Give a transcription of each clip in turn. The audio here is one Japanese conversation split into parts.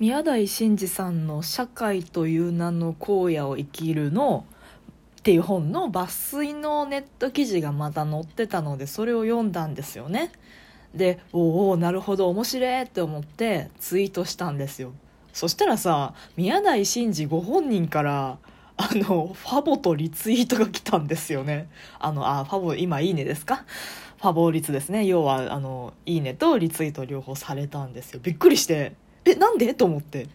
宮台真司さんの「社会という名の荒野を生きるの」っていう本の抜粋のネット記事がまた載ってたのでそれを読んだんですよね。でおおなるほど面白いって思ってツイートしたんですよ。そしたらさ宮台真司ご本人からあのファボとリツイートが来たんですよね。あのあファボ今いいねですか？ファボ率ですね。要はあのいいねとリツイート両方されたんですよ。びっくりして。えなんで？と思って。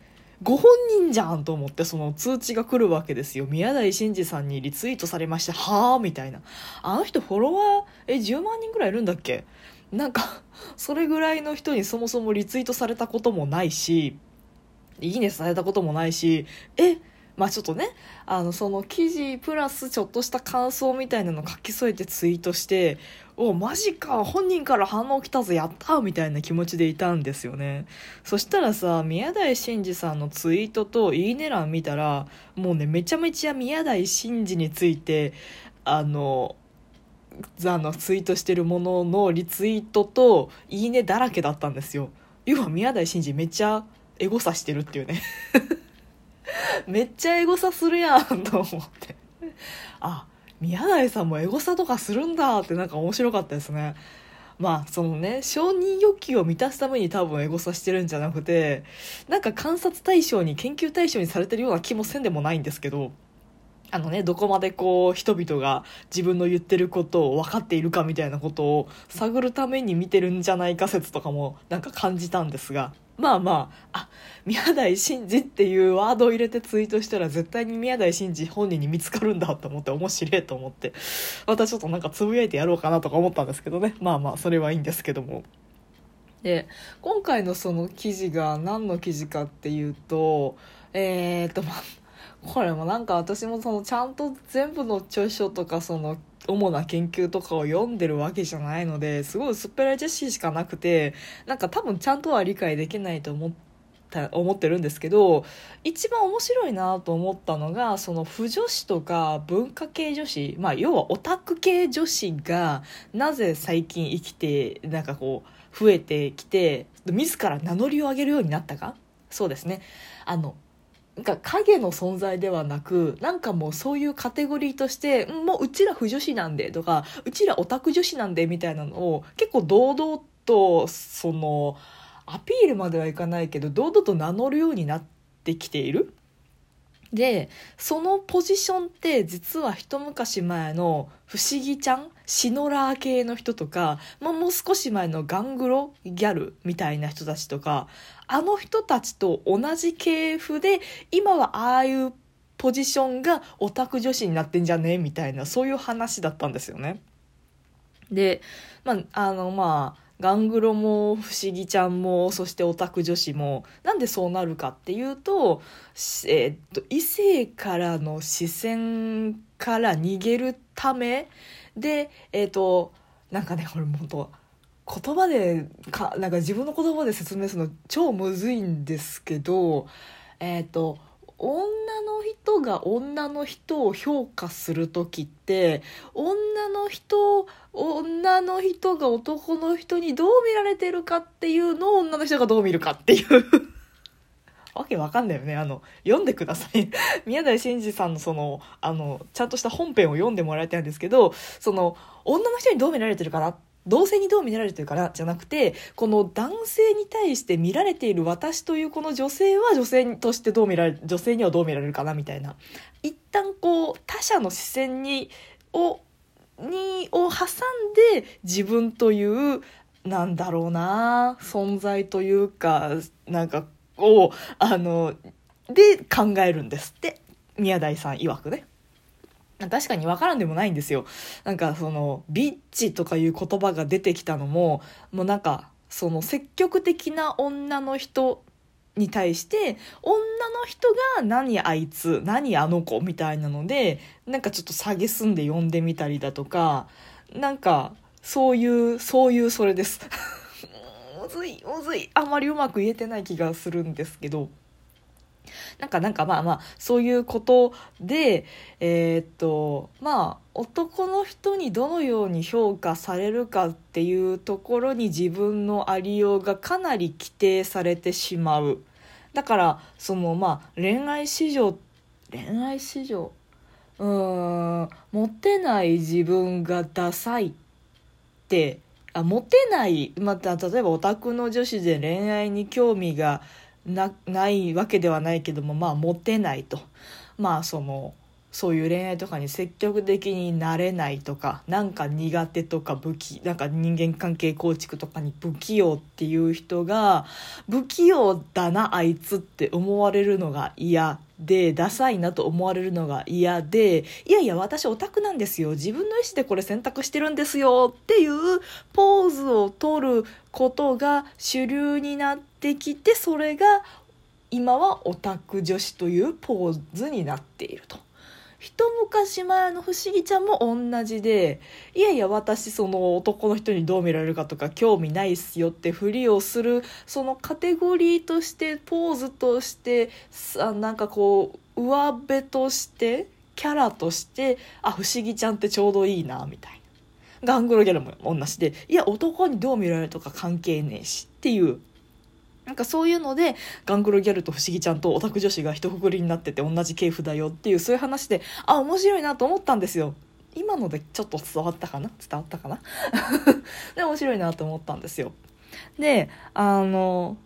ご本人じゃんと思ってその通知が来るわけですよ。宮台真司さんにリツイートされましてはあみたいな。あの人フォロワーえ10万人ぐらいいるんだっけ？なんかそれぐらいの人にそもそもリツイートされたこともないしいいねされたこともないしえまあちょっとねあのその記事プラスちょっとした感想みたいなの書き添えてツイートしておマジか本人から反応来たぞやったみたいな気持ちでいたんですよね。そしたらさ宮台真司さんのツイートといいね欄見たらもうねめちゃめちゃ宮台真司についてあのあのツイートしてるもののリツイートといいねだらけだったんですよ。要は宮台真司めっちゃエゴサしてるっていうね。めっちゃエゴサするやんと思って。あ宮台さんもエゴサとかするんだってなんか面白かったですね。まあそのね承認欲求を満たすために多分エゴサしてるんじゃなくてなんか観察対象に研究対象にされてるような気もせんでもないんですけどあのね、どこまでこう人々が自分の言ってることを分かっているかみたいなことを探るために見てるんじゃないか説とかもなんか感じたんですがまあまああ宮台真司っていうワードを入れてツイートしたら絶対に宮台真司本人に見つかるんだと思って面白いと思ってまたちょっとなんかつぶやいてやろうかなとか思ったんですけどねまあまあそれはいいんですけども。で今回のその記事が何の記事かっていうとえー、っとまあこれもなんか私もそのちゃんと全部の著書とかその主な研究とかを読んでるわけじゃないのですごい薄っぺらい知識しかなくてなんか多分ちゃんとは理解できないと思った思ってるんですけど一番面白いなと思ったのがその腐女子とか文化系女子まあ要はオタク系女子がなぜ最近生きてなんかこう増えてきて自ら名乗りを上げるようになったか？そうですね。あのなんか影の存在ではなくなんかもうそういうカテゴリーとしてもううちら不女子なんでとかうちらオタク女子なんでみたいなのを結構堂々とそのアピールまではいかないけど堂々と名乗るようになってきている。でそのポジションって実は一昔前の不思議ちゃんシノラー系の人とか、まあ、もう少し前のガングロギャルみたいな人たちとかあの人たちと同じ系譜で今はああいうポジションがオタク女子になってんじゃね？みたいなそういう話だったんですよね。で、まあ、あのまあガングロも不思議ちゃんもそしてオタク女子もなんでそうなるかっていうと,、えー、っと異性からの視線から逃げるためでえー、っとなんかねこれ本当言葉でかなんか自分の言葉で説明するの超むずいんですけどえっ、と女の人が女の人を評価する時って女の人女の人が男の人にどう見られてるかっていうのを女の人がどう見るかっていう わけわかんないよね。あの、読んでください。宮台真司さんのその、あの、ちゃんとした本編を読んでもらいたいんですけど、その、女の人にどう見られてるかなって同性にどう見られてるからじゃなくてこの男性に対して見られている私というこの女性は女性としてどう見られ女性にはどう見られるかなみたいな一旦こう他者の視線にをにを挟んで自分というなんだろうな存在というかなんかをあので考えるんですって宮台さん曰くね。確かに分からんでもないんですよ。なんかそのビッチとかいう言葉が出てきたのももうなんかその積極的な女の人に対して女の人が何あいつ何あの子みたいなのでなんかちょっと蔑んで呼んでみたりだとかなんかそういうそういうそれです。むずいむずいあんまりうまく言えてない気がするんですけど。なんかなんかまあまあそういうことでえー、っとまあ男の人にどのように評価されるかっていうところに自分のありようがかなり規定されてしまう。だからそのまあ恋愛市場恋愛市場？うーんモテない自分がダサいってあモテないまた例えばオタクの女子で恋愛に興味がなないわけではないけどもまあモテないと。まあそのそういう恋愛とかに積極的になれないとかなんか苦手とか不器なんか人間関係構築とかに不器用っていう人が不器用だなあいつって思われるのが嫌でダサいなと思われるのが嫌でいやいや私オタクなんですよ。自分の意思でこれ選択してるんですよっていうポーズを取ることが主流になってきてそれが今はオタク女子というポーズになっていると。一昔前の不思議ちゃんも同じでいやいや私その男の人にどう見られるかとか興味ないっすよってふりをするそのカテゴリーとしてポーズとしてあなんかこう上辺としてキャラとしてあ不思議ちゃんってちょうどいいなみたいなガングロギャルも同じでいや男にどう見られるとか関係ねえしっていうなんかそういうのでガングロギャルと不思議ちゃんとオタク女子が一括りになってて同じ系譜だよっていうそういう話であ面白いなと思ったんですよ。今のでちょっと伝わったかな？伝わったかな？で面白いなと思ったんですよ。であの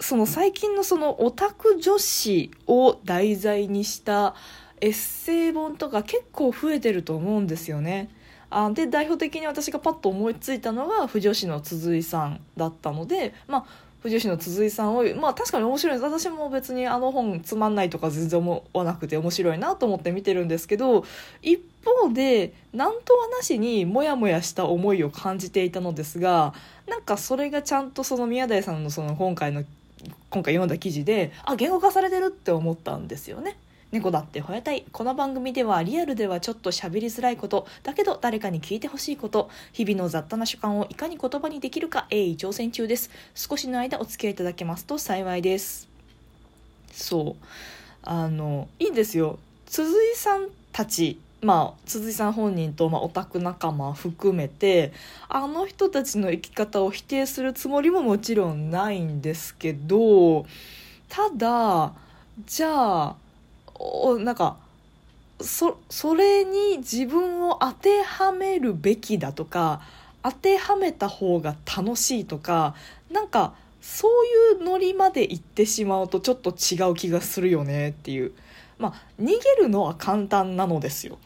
その最近のそのオタク女子を題材にしたエッセイ本とか結構増えてると思うんですよね。あで代表的に私がパッと思いついたのが不女子の鈴井さんだったのでまあ藤吉の鈴井さんをまあ確かに面白いです私も別にあの本つまんないとか全然思わなくて面白いなと思って見てるんですけど一方で何とはなしにモヤモヤした思いを感じていたのですがなんかそれがちゃんとその宮台さんのその今回の今回読んだ記事であ言語化されてるって思ったんですよね。猫だって吠えたい。この番組ではリアルではちょっと喋りづらいこと。だけど誰かに聞いてほしいこと。日々の雑多な主観をいかに言葉にできるか鋭意挑戦中です。少しの間お付き合いいただけますと幸いです。そう。あのいいんですよ。鈴井さんたちまあ、鈴井さん本人と、まあ、オタク仲間含めてあの人たちの生き方を否定するつもりももちろんないんですけどただじゃあおなんかそそれに自分を当てはめるべきだとか当てはめた方が楽しいとかなんかそういうノリまで行ってしまうとちょっと違う気がするよねっていう。まあ逃げるのは簡単なのですよ。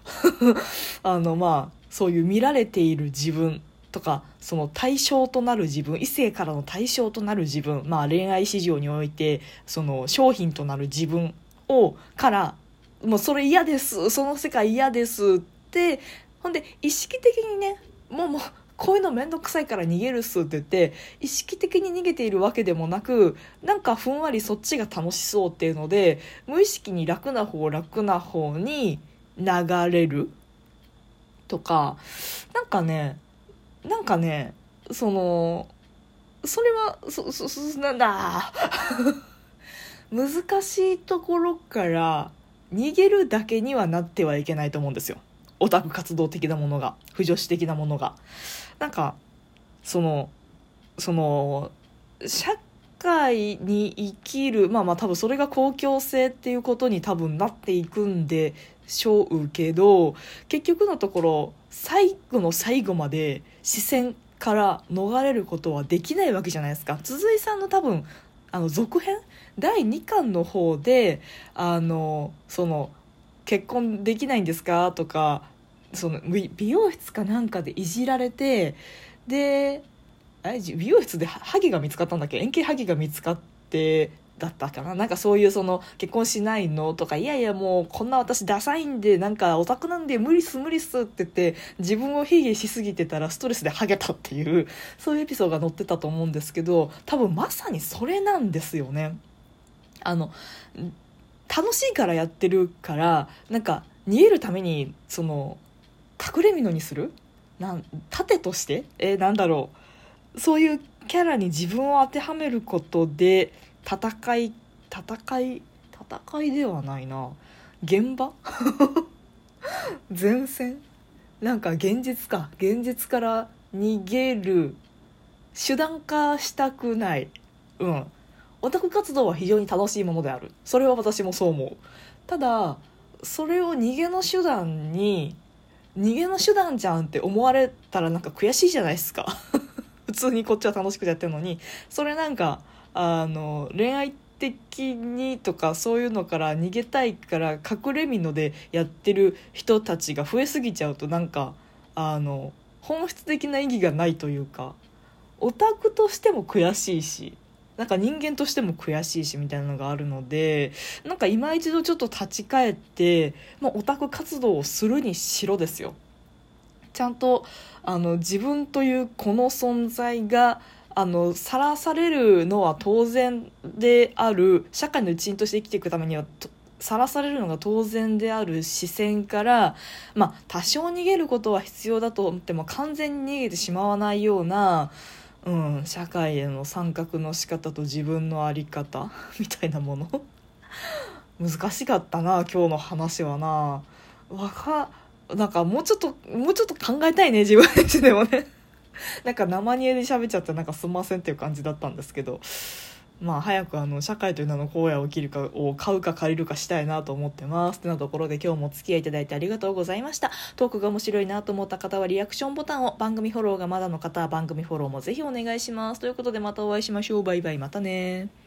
あのまあそういう見られている自分とかその対象となる自分異性からの対象となる自分まあ恋愛市場においてその商品となる自分をからもうそれ嫌です。その世界嫌ですって。ほんで意識的にねもうもうこういうの面倒くさいから逃げるっすって言って意識的に逃げているわけでもなくなんかふんわりそっちが楽しそうっていうので無意識に楽な方楽な方に流れる。とかなんかねなんかねそのそれはそそそなんだ。難しいところから逃げるだけにはなってはいけないと思うんですよ。オタク活動的なものが不女子的なものが。なんかそのその社会に生きるまあまあ多分それが公共性っていうことに多分なっていくんでしょうけど結局のところ最後の最後まで視線から逃れることはできないわけじゃないですか。鈴井さんの多分あの続編？第2巻の方であのその結婚できないんですか？とかその美容室かなんかでいじられてで美容室でハギが見つかったんだっけ？円形ハギが見つかってだったかな。なんかそういうその結婚しないのとかいやいやもうこんな私ダサいんでなんかオタクなんで無理っす無理っすって言って自分を卑下しすぎてたらストレスでハゲたっていうそういうエピソードが載ってたと思うんですけど多分まさにそれなんですよね。あの楽しいからやってるからなんか逃げるためにその隠れ蓑にする？なん盾として？えー、なんだろう。そういうキャラに自分を当てはめることで戦い戦い戦いではないな。現場？前線？なんか現実か。現実から逃げる手段化したくない。うん。オタク活動は非常に楽しいものである。それは私もそう思う。ただそれを逃げの手段に逃げの手段じゃんって思われたらなんか悔しいじゃないですか。普通にこっちは楽しくやってるのに。それなんかあの恋愛的にとかそういうのから逃げたいから隠れみのでやってる人たちが増えすぎちゃうとなんかあの本質的な意義がないというかオタクとしても悔しいしなんか人間としても悔しいしみたいなのがあるのでなんか今一度ちょっと立ち返って、まあ、オタク活動をするにしろですよ。ちゃんとあの自分というこの存在があのさらされるのは当然である。社会の一員として生きていくためにはさらされるのが当然である視線から、まあ、多少逃げることは必要だと思っても完全に逃げてしまわないようなうん、社会への参画の仕方と自分の在り方 みたいなもの。難しかったな今日の話はな。わかなんかもうちょっともうちょっと考えたいね自分たちでもね。なんか生煮えで喋っちゃってなんかすんませんっていう感じだったんですけどまあ早くあの社会という名の荒野を切るかを買うか借りるかしたいなと思ってますってなところで今日もお付き合いいただいてありがとうございました。トークが面白いなと思った方はリアクションボタンを番組フォローがまだの方は番組フォローもぜひお願いします。ということでまたお会いしましょう。バイバイ。またね